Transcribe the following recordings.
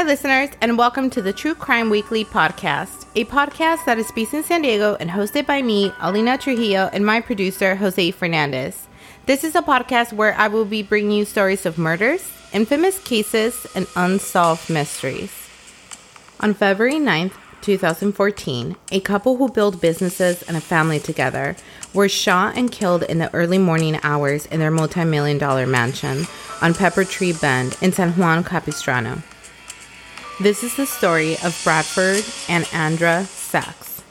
Hi, listeners, and welcome to the True Crime Weekly podcast, a podcast that is based in San Diego and hosted by me, Alina Trujillo, and my producer, Jose Fernandez. This is a podcast where I will be bringing you stories of murders, infamous cases, and unsolved mysteries. On February 9th, 2014, a couple who build businesses and a family together were shot and killed in the early morning hours in their multi million dollar mansion on Pepper Tree Bend in San Juan Capistrano. This is the story of Bradford and Andra Sachs.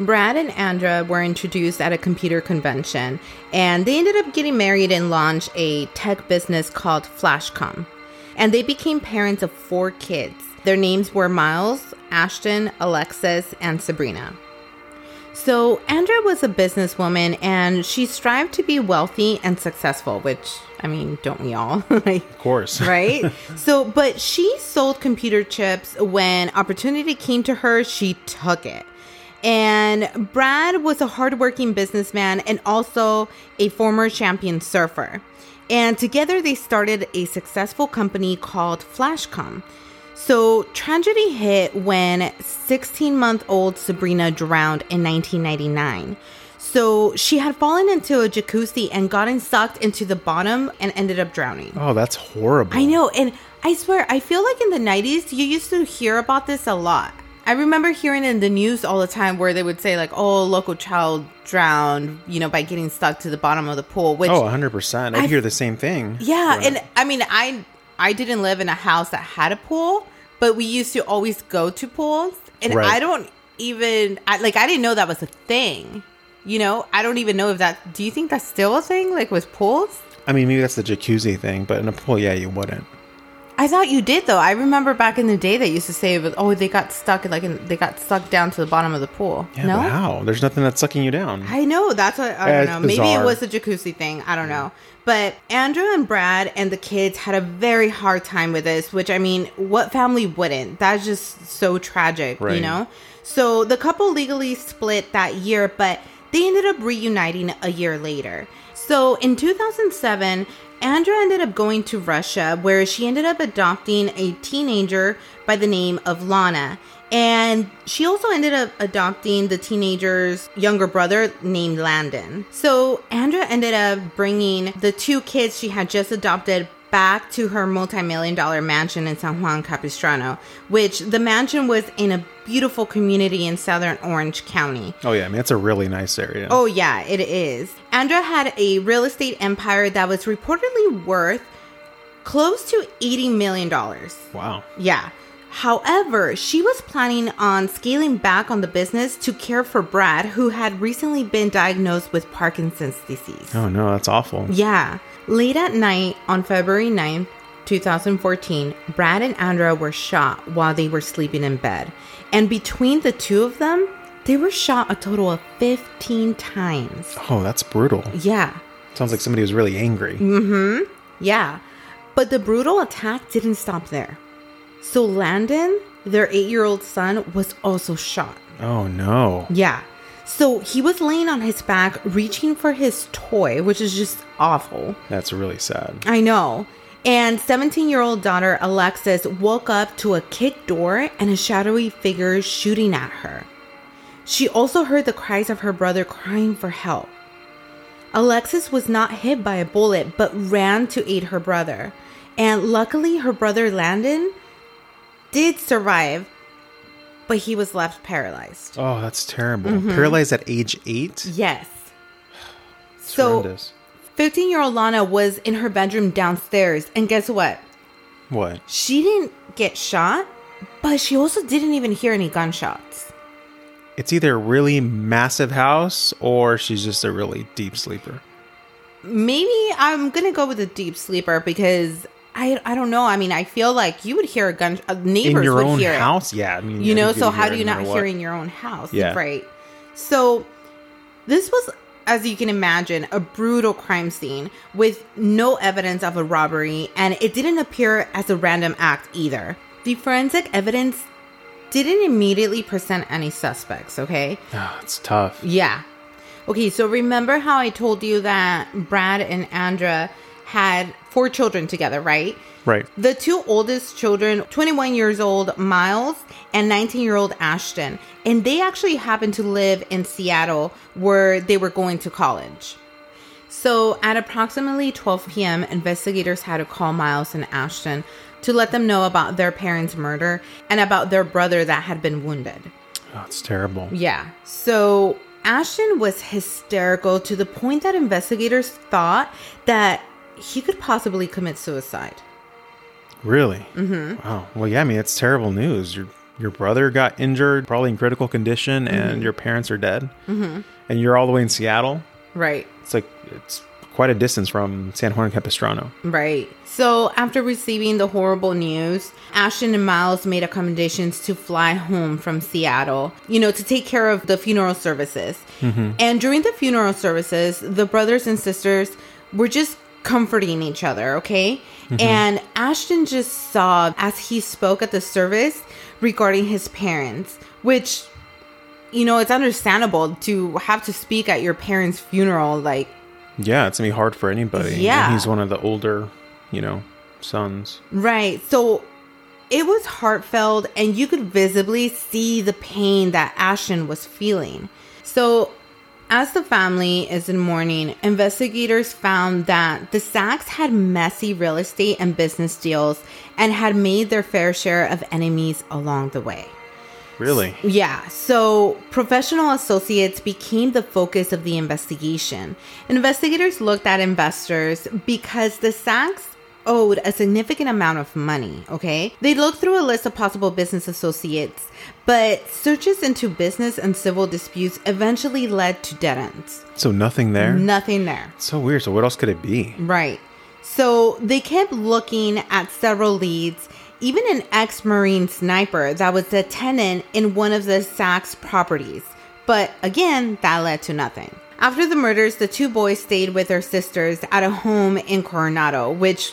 Brad and Andra were introduced at a computer convention, and they ended up getting married and launched a tech business called Flashcom. And they became parents of four kids. Their names were Miles, Ashton, Alexis, and Sabrina. So, Andra was a businesswoman and she strived to be wealthy and successful, which, I mean, don't we all? like, Of course. right? so, but she sold computer chips when opportunity came to her, she took it. And Brad was a hardworking businessman and also a former champion surfer. And together they started a successful company called Flashcom. So, tragedy hit when 16 month old Sabrina drowned in 1999. So, she had fallen into a jacuzzi and gotten sucked into the bottom and ended up drowning. Oh, that's horrible. I know. And I swear, I feel like in the 90s, you used to hear about this a lot. I remember hearing in the news all the time where they would say, like, oh, local child drowned, you know, by getting stuck to the bottom of the pool, which, Oh, 100%. I I- hear the same thing. yeah. And. I mean, I, I didn't live in a house that had a pool, but we used to always go to pools. And Right. I don't even, I, like, I didn't know that was a thing. You know, I don't even know if that, do you think that's still a thing, like with pools? I mean, maybe that's the jacuzzi thing, but in a pool, yeah, you wouldn't. I thought you did though. I remember back in the day they used to say, it was, "Oh, they got stuck like in, they got sucked down to the bottom of the pool." Yeah, no, how? There's nothing that's sucking you down. I know that's what I don't it's know. Maybe it was the jacuzzi thing. I don't know. But Andrew and Brad and the kids had a very hard time with this. Which I mean, what family wouldn't? That's just so tragic, you know. So the couple legally split that year, but they ended up reuniting a year later. So in 2007, Andra ended up going to Russia where she ended up adopting a teenager by the name of Lana. And she also ended up adopting the teenager's younger brother named Landon. So Andra ended up bringing the two kids she had just adopted back to her multi-million dollar mansion in San Juan Capistrano, which the mansion was in a beautiful community in southern Orange County. oh, yeah. I mean, it's a really nice area. Oh, yeah, it is. Andra had a real estate empire that was reportedly worth close to $80 million. Wow. Yeah. However, she was planning on scaling back on the business to care for Brad, who had recently been diagnosed with Parkinson's disease. Oh, no, that's awful. Yeah. Late at night on February 9th, 2014, Brad and Andra were shot while they were sleeping in bed. And between the two of them, they were shot a total of 15 times. Oh, that's brutal. Yeah. Sounds like somebody was really angry. Mm hmm. Yeah. But the brutal attack didn't stop there. So Landon, their eight year old son, was also shot. Oh, no. Yeah. So he was laying on his back, reaching for his toy, which is just awful. That's really sad. I know. And 17 year old daughter Alexis woke up to a kick door and a shadowy figure shooting at her. She also heard the cries of her brother crying for help. Alexis was not hit by a bullet but ran to aid her brother. And luckily, her brother Landon did survive, but he was left paralyzed. Oh, that's terrible. Mm-hmm. Paralyzed at age eight? Yes. So, 15 year old Lana was in her bedroom downstairs, and guess what? What? She didn't get shot, but she also didn't even hear any gunshots. It's either a really massive house or she's just a really deep sleeper. Maybe I'm gonna go with a deep sleeper because I I don't know. I mean, I feel like you would hear a gun. Uh, neighbors In your would own hear it. house? Yeah. I mean, you know. So how do you not hear in your own house? Yeah. Right. So this was, as you can imagine, a brutal crime scene with no evidence of a robbery, and it didn't appear as a random act either. The forensic evidence didn't immediately present any suspects. Okay. Oh, it's tough. Yeah. Okay, so remember how I told you that Brad and Andra had four children together, right? Right. The two oldest children, 21 years old Miles and 19 year old Ashton, and they actually happened to live in Seattle where they were going to college. So at approximately 12 p.m., investigators had to call Miles and Ashton to let them know about their parents' murder and about their brother that had been wounded. Oh, it's terrible. Yeah. So Ashton was hysterical to the point that investigators thought that he could possibly commit suicide. Really? Mm-hmm. Wow. Well, yeah. I mean, it's terrible news. Your your brother got injured, probably in critical condition, and your parents are dead, mm-hmm. and you're all the way in Seattle. Right. It's like it's quite a distance from San Juan Capistrano. Right. So, after receiving the horrible news, Ashton and Miles made accommodations to fly home from Seattle, you know, to take care of the funeral services. And during the funeral services, the brothers and sisters were just comforting each other, okay? Mm-hmm. And Ashton just sobbed as he spoke at the service regarding his parents, which, you know, it's understandable to have to speak at your parents' funeral. Like, Yeah, it's gonna be hard for anybody. Yeah. And he's one of the older, you know, sons. Right. So it was heartfelt, and you could visibly see the pain that Ashton was feeling. So, as the family is in mourning, investigators found that the Sachs had messy real estate and business deals and had made their fair share of enemies along the way. Really? Yeah, so professional associates became the focus of the investigation. Investigators looked at investors because the Sachs owed a significant amount of money, okay? They looked through a list of possible business associates, but searches into business and civil disputes eventually led to dead ends. So nothing there. Nothing there. So weird. So what else could it be? Right. So they kept looking at several leads, even an ex Marine sniper that was a tenant in one of the Sachs properties. But again, that led to nothing. After the murders, the two boys stayed with their sisters at a home in Coronado, which,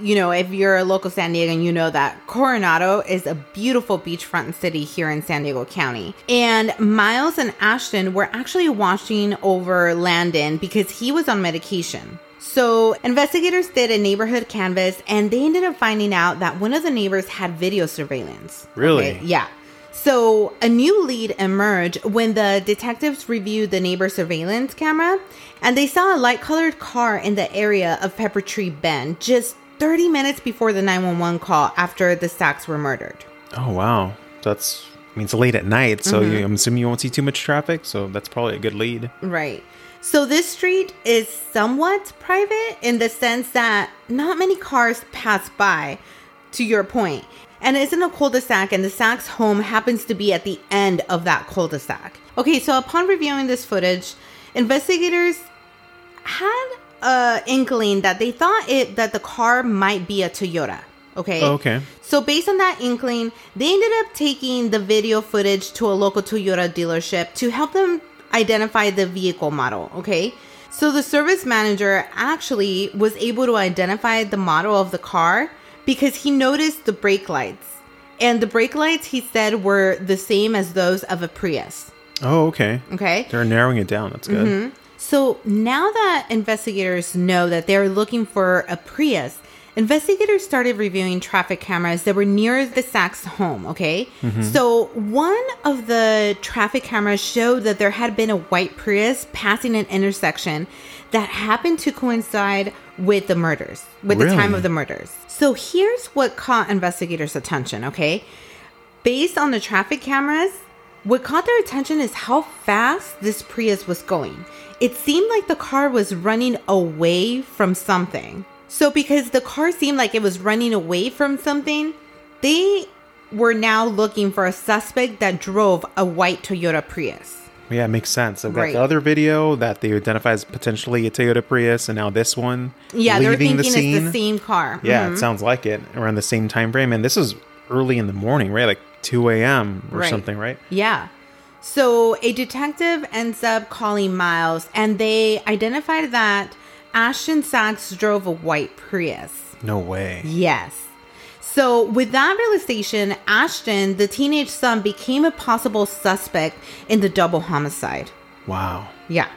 you know, if you're a local San Diegan, you know that Coronado is a beautiful beachfront city here in San Diego County. And Miles and Ashton were actually watching over Landon because he was on medication. So, investigators did a neighborhood canvas and they ended up finding out that one of the neighbors had video surveillance. Really? Yeah. So, a new lead emerged when the detectives reviewed the neighbor surveillance camera and they saw a light colored car in the area of Pepper Tree Bend just 30 minutes before the 911 call after the Sachs were murdered. Oh wow. That's. I mean, it's late at night, so Mm-hmm. you, I'm assuming you won't see too much traffic. So that's probably a good lead. Right. So this street is somewhat private in the sense that not many cars pass by, to your point. And it's in a cul-de-sac, and the Sachs home happens to be at the end of that cul-de-sac. Okay, so upon reviewing this footage, investigators had a inkling that they thought it that the car might be a Toyota. Okay. Oh, okay. So based on that inkling, they ended up taking the video footage to a local Toyota dealership to help them identify the vehicle model, okay? So the service manager actually was able to identify the model of the car because he noticed the brake lights. And the brake lights he said were the same as those of a Prius, Oh, okay. okay? They're narrowing it down. That's good. Mm-hmm. So now that investigators know that they're looking for a Prius, investigators started reviewing traffic cameras that were near the Sachs home, okay? Mm-hmm. So one of the traffic cameras showed that there had been a white Prius passing an intersection that happened to coincide with the murders, with the time of the murders. So here's what caught investigators' attention, okay? Based on the traffic cameras, what caught their attention is how fast this Prius was going. It seemed like the car was running away from something. So, because the car seemed like it was running away from something, they were now looking for a suspect that drove a white Toyota Prius. Yeah, it makes sense. I've got Right. the other video that they identify as potentially a Toyota Prius, and now this one. Yeah, they're thinking it's the same car. Yeah, Mhm. it sounds like it around the same time frame, and this is early in the morning, right? Like two a.m. or Right. something, right? Yeah. So a detective ends up calling Miles and they identified that Ashton Sachs drove a white Prius. No way. Yes. So with that realization, Ashton, the teenage son, became a possible suspect in the double homicide. Wow. Yeah.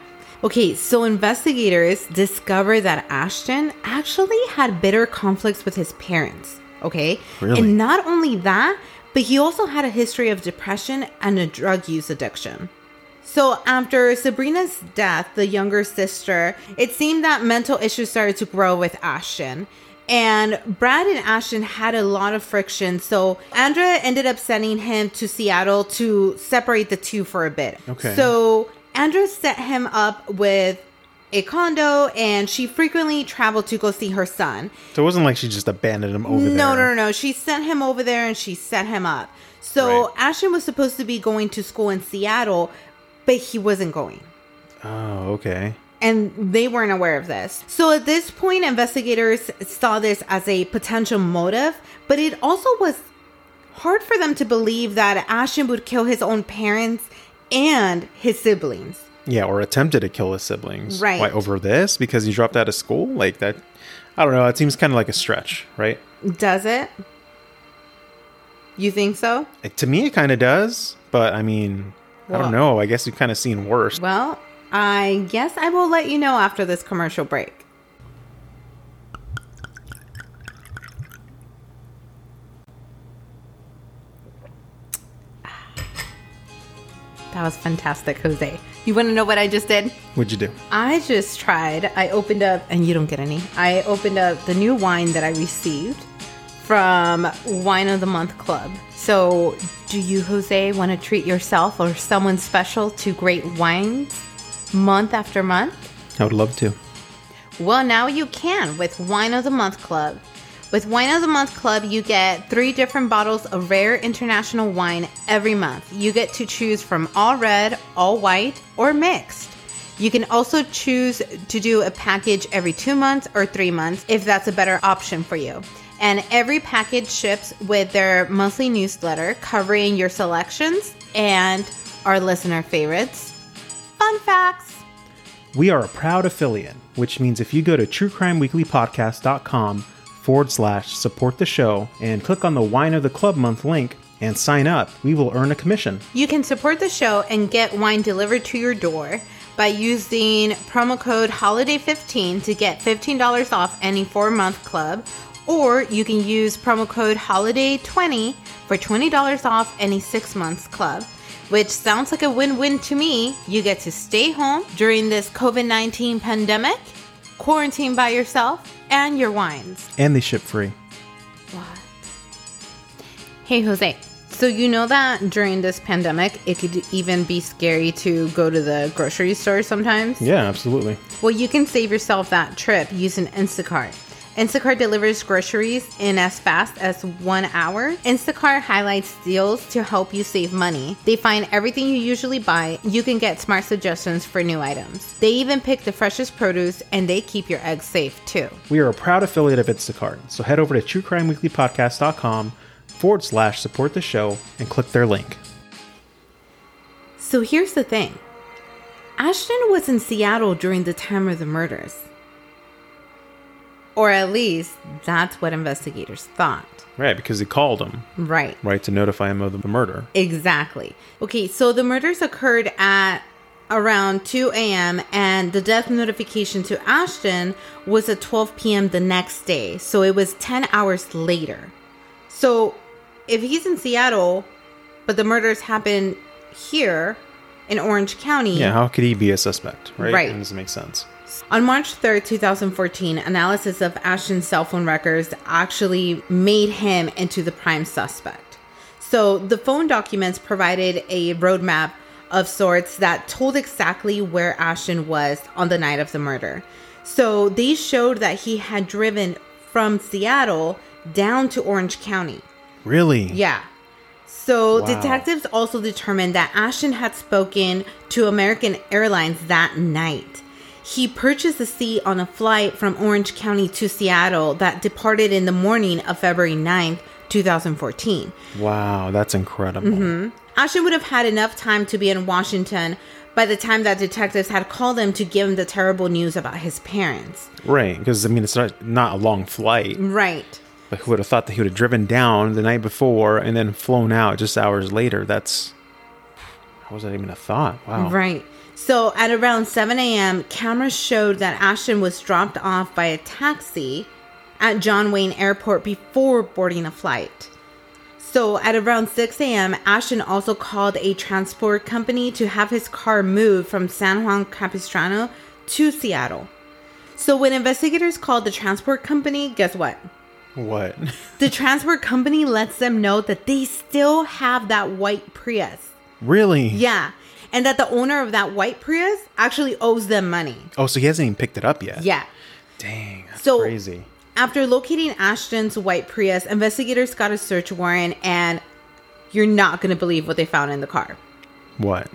Okay, so investigators discovered that Ashton actually had bitter conflicts with his parents. Okay. Really? And not only that, but he also had a history of depression and a drug use addiction. So after Sabrina's death, the younger sister, it seemed that mental issues started to grow with Ashton. And Brad and Ashton had a lot of friction. So Andrea ended up sending him to Seattle to separate the two for a bit. Okay. So Andrea set him up with a condo and she frequently traveled to go see her son. So it wasn't like she just abandoned him over there. No, no, no, no. She sent him over there and she set him up. So Right. Ashton was supposed to be going to school in Seattle, but he wasn't going. Oh, okay. And they weren't aware of this. So at this point, investigators saw this as a potential motive, but it also was hard for them to believe that Ashton would kill his own parents and his siblings. Yeah, or attempted to kill his siblings. Right. Why over this? Because he dropped out of school? Like that I don't know, it seems kind of like a stretch, right? Does it? You think so? Like, to me it kind of does, but I mean, I don't know. I guess you've kind of seen worse. Well, I guess I will let you know after this commercial break. That was fantastic, Jose. You want to know what I just did? What'd you do? I just tried. I opened up, and you don't get any. I opened up the new wine that I received from Wine of the Month Club. So, do you, Jose, want to treat yourself or someone special to great wines month after month? I would love to. Well, now you can with Wine of the Month Club. With Wine of the Month Club, you get three different bottles of rare international wine every month. You get to choose from all red, all white, or mixed. You can also choose to do a package every two months or three months if that's a better option for you. And every package ships with their monthly newsletter covering your selections and our listener favorites. Fun facts. We are a proud affiliate, which means if you go to truecrimeweeklypodcast.com forward slash support the show and click on the Wine of the Club month link and sign up, we will earn a commission. You can support the show and get wine delivered to your door by using promo code HOLIDAY15 to get $15 off any four month club, or you can use promo code HOLIDAY20 for $20 off any six months club. Which sounds like a win win to me. You get to stay home during this COVID 19 pandemic, quarantine by yourself, and your wines. And they ship free. What? Hey, Jose. So, you know that during this pandemic, it could even be scary to go to the grocery store sometimes? Yeah, absolutely. Well, you can save yourself that trip using Instacart. Instacart delivers groceries in as fast as one hour. Instacart highlights deals to help you save money. They find everything you usually buy. You can get smart suggestions for new items. They even pick the freshest produce and they keep your eggs safe too. We are a proud affiliate of Instacart, so head over to truecrimeweeklypodcast.com forward slash support the show and click their link. So here's the thing Ashton was in Seattle during the time of the murders. Or at least that's what investigators thought. Right, because he called him, Right. right, to notify him of the murder. Exactly. Okay, so the murders occurred at around 2 a.m., and the death notification to Ashton was at 12 p.m. the next day. So it was 10 hours later. So if he's in Seattle, but the murders happened here in Orange County. Yeah, how could he be a suspect, right? Right. That doesn't make sense. On March 3rd, 2014, analysis of Ashton's cell phone records actually made him into the prime suspect. So the phone documents provided a roadmap of sorts that told exactly where Ashton was on the night of the murder. So they showed that he had driven from Seattle down to Orange County. Really? Yeah. So Wow. detectives also determined that Ashton had spoken to American Airlines that night. He purchased a seat on a flight from Orange County to Seattle that departed in the morning of February 9th, 2014. Wow, that's incredible. Mm-hmm. Ashton would have had enough time to be in Washington by the time that detectives had called him to give him the terrible news about his parents. Right, because I mean, it's not, not a long flight. Right. Like, who would have thought that he would have driven down the night before and then flown out just hours later? That's. How was that even a thought? Wow. Right. So at around 7 a.m., cameras showed that Ashton was dropped off by a taxi at John Wayne Airport before boarding a flight. So at around 6 a.m., Ashton also called a transport company to have his car moved from San Juan Capistrano to Seattle. So when investigators called the transport company, guess what? What? The transport company lets them know that they still have that white Prius. really? Yeah. And that the owner of that white Prius actually owes them money. Oh, so he hasn't even picked it up yet. Yeah. Dang. That's So- crazy. After locating Ashton's white Prius, investigators got a search warrant, and you're not going to believe what they found in the car What?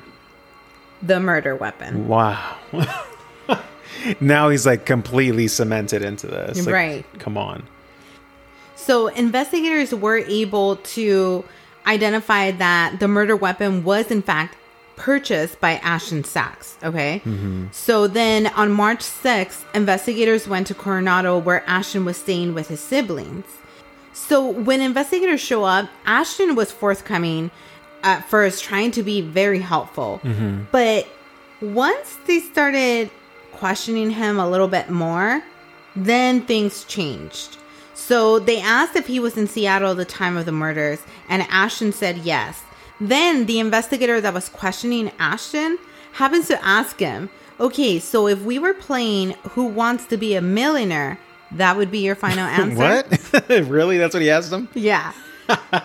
the murder weapon. Wow. now he's like completely cemented into this. Like, Right. Come on. So, investigators were able to identify that the murder weapon was, in fact, purchased by Ashton Sachs. Okay. Mm-hmm. So then on March 6th, investigators went to Coronado where Ashton was staying with his siblings. So when investigators show up, Ashton was forthcoming at first, trying to be very helpful. Mm-hmm. But once they started questioning him a little bit more, then things changed. So they asked if he was in Seattle at the time of the murders, and Ashton said yes. Then the investigator that was questioning Ashton happens to ask him, Okay, so if we were playing Who Wants to Be a Millionaire, that would be your final answer? What? really? That's what he asked him? Yeah.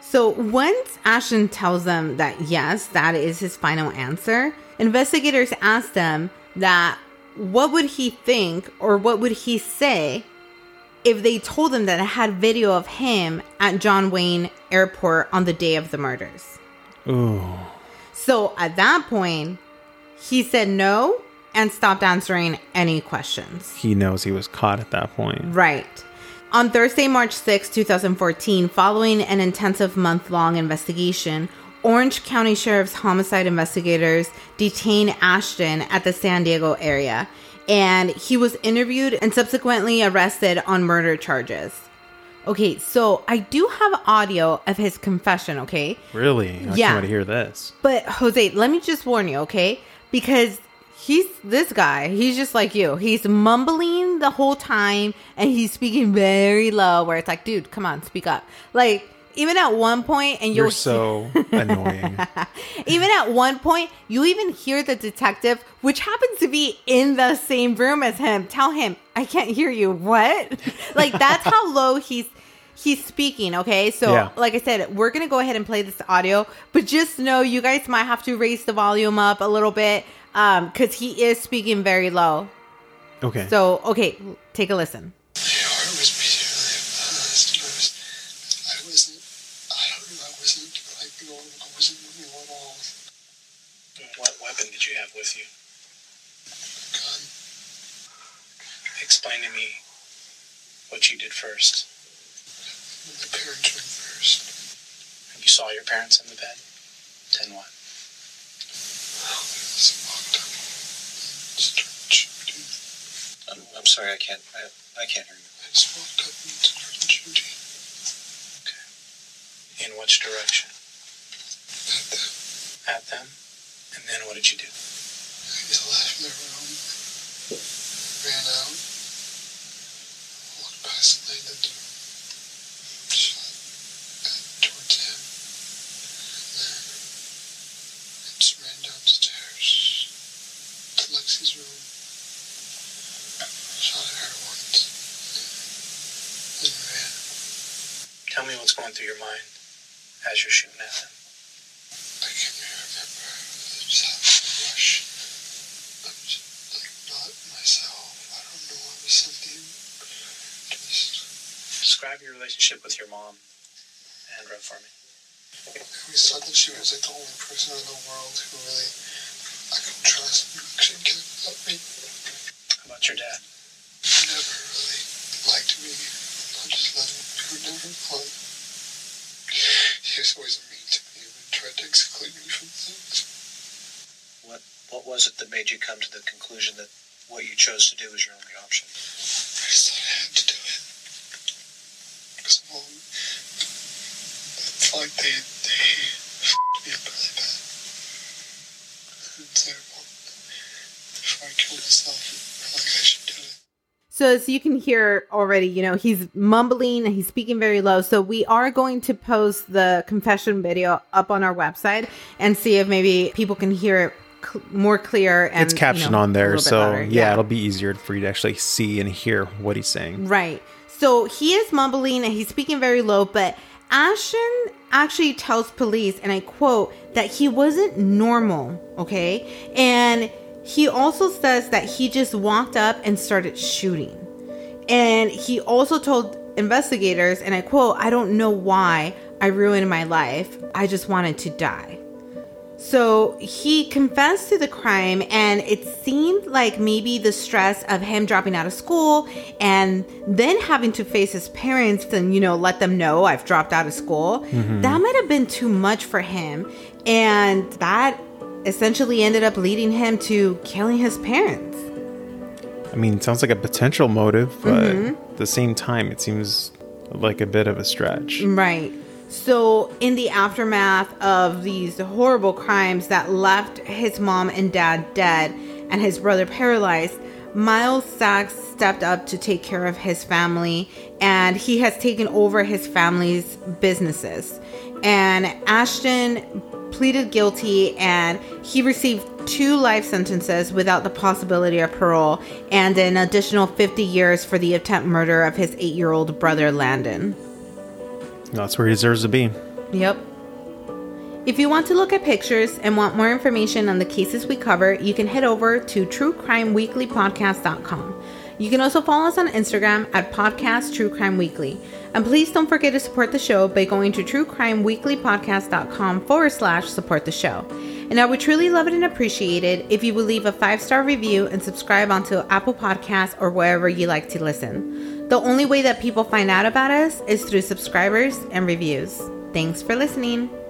so once Ashton tells them that yes, that is his final answer, investigators ask them that what would he think or what would he say if they told them that it had video of him at John Wayne Airport on the day of the murders. Ooh. So at that point, he said no and stopped answering any questions. He knows he was caught at that point. Right. On Thursday, March 6, 2014, following an intensive month long investigation, Orange County Sheriff's homicide investigators detained Ashton at the San Diego area, and he was interviewed and subsequently arrested on murder charges. Okay, so I do have audio of his confession, okay? Really? I Yeah. can't to hear this. But Jose, let me just warn you, okay? Because he's this guy, he's just like you. He's mumbling the whole time and he's speaking very low where it's like, dude, come on, speak up. Like even at one point and You're so annoying. even at one point you even hear the detective which happens to be in the same room as him tell him i can't hear you what like that's how low he's he's speaking okay so Yeah. like i said we're gonna go ahead and play this audio but just know you guys might have to raise the volume up a little bit um because he is speaking very low Okay. so okay take a listen My heart was beating really fast. and I was, I wasn't, I don't know, I wasn't like normal. I wasn't normal. What weapon did you have with you? Gun, Explain to me what you did first. my parents went first. You saw your parents in the bed. Then what? I just walked up and started shooting. I'm, I'm sorry, I can't. I, I can't hear you. I just walked up and started shooting In which direction? at them. At them. And then what did you do? I just left the room, ran out, walked past the lane, and shot at, towards him. And then just ran downstairs to Lexi's room, shot at her once, and ran. Tell me what's going through your mind as you're shooting at them. I can't remember. I just had a rush. I'm just like not myself. I don't know. I was something just. Describe your relationship with your mom, Andra, for me. I always thought that she was like the only person in the world who really I could trust and actually care about me. How about your dad? He never really liked me. I just loved me. He would never fun. He was always mean to me and tried to exclude me from things. What What was it that made you come to the conclusion that what you chose to do was your only option? I just thought I had to do it. Because mom, I felt like they, they f***ed me up really bad. And it's their fault. told myself like I should. So as you can hear already, you know, he's mumbling and he's speaking very low. So we are going to post the confession video up on our website and see if maybe people can hear it cl- more clear and it's captioned you know, on there, so louder. yeah, it'll be easier for you to actually see and hear what he's saying. Right. So he is mumbling and he's speaking very low, but Ashton actually tells police, and I quote, that he wasn't normal, okay? And he also says that he just walked up and started shooting. And he also told investigators, and I quote, I don't know why I ruined my life. I just wanted to die. So he confessed to the crime, and it seemed like maybe the stress of him dropping out of school and then having to face his parents and, you know, let them know I've dropped out of school, mm-hmm. that might have been too much for him. And that essentially ended up leading him to killing his parents. I mean, it sounds like a potential motive, but Mm-hmm. at the same time, it seems like a bit of a stretch. Right. So, in the aftermath of these horrible crimes that left his mom and dad dead and his brother paralyzed, Miles Sachs stepped up to take care of his family and he has taken over his family's businesses. And Ashton pleaded guilty and he received two life sentences without the possibility of parole and an additional 50 years for the attempt murder of his eight year old brother Landon. That's where he deserves to be. Yep. If you want to look at pictures and want more information on the cases we cover, you can head over to truecrimeweeklypodcast.com. You can also follow us on Instagram at podcast True Crime Weekly. And please don't forget to support the show by going to truecrimeweeklypodcast.com forward slash support the show. And I would truly love it and appreciate it if you would leave a five star review and subscribe onto Apple Podcasts or wherever you like to listen. The only way that people find out about us is through subscribers and reviews. Thanks for listening.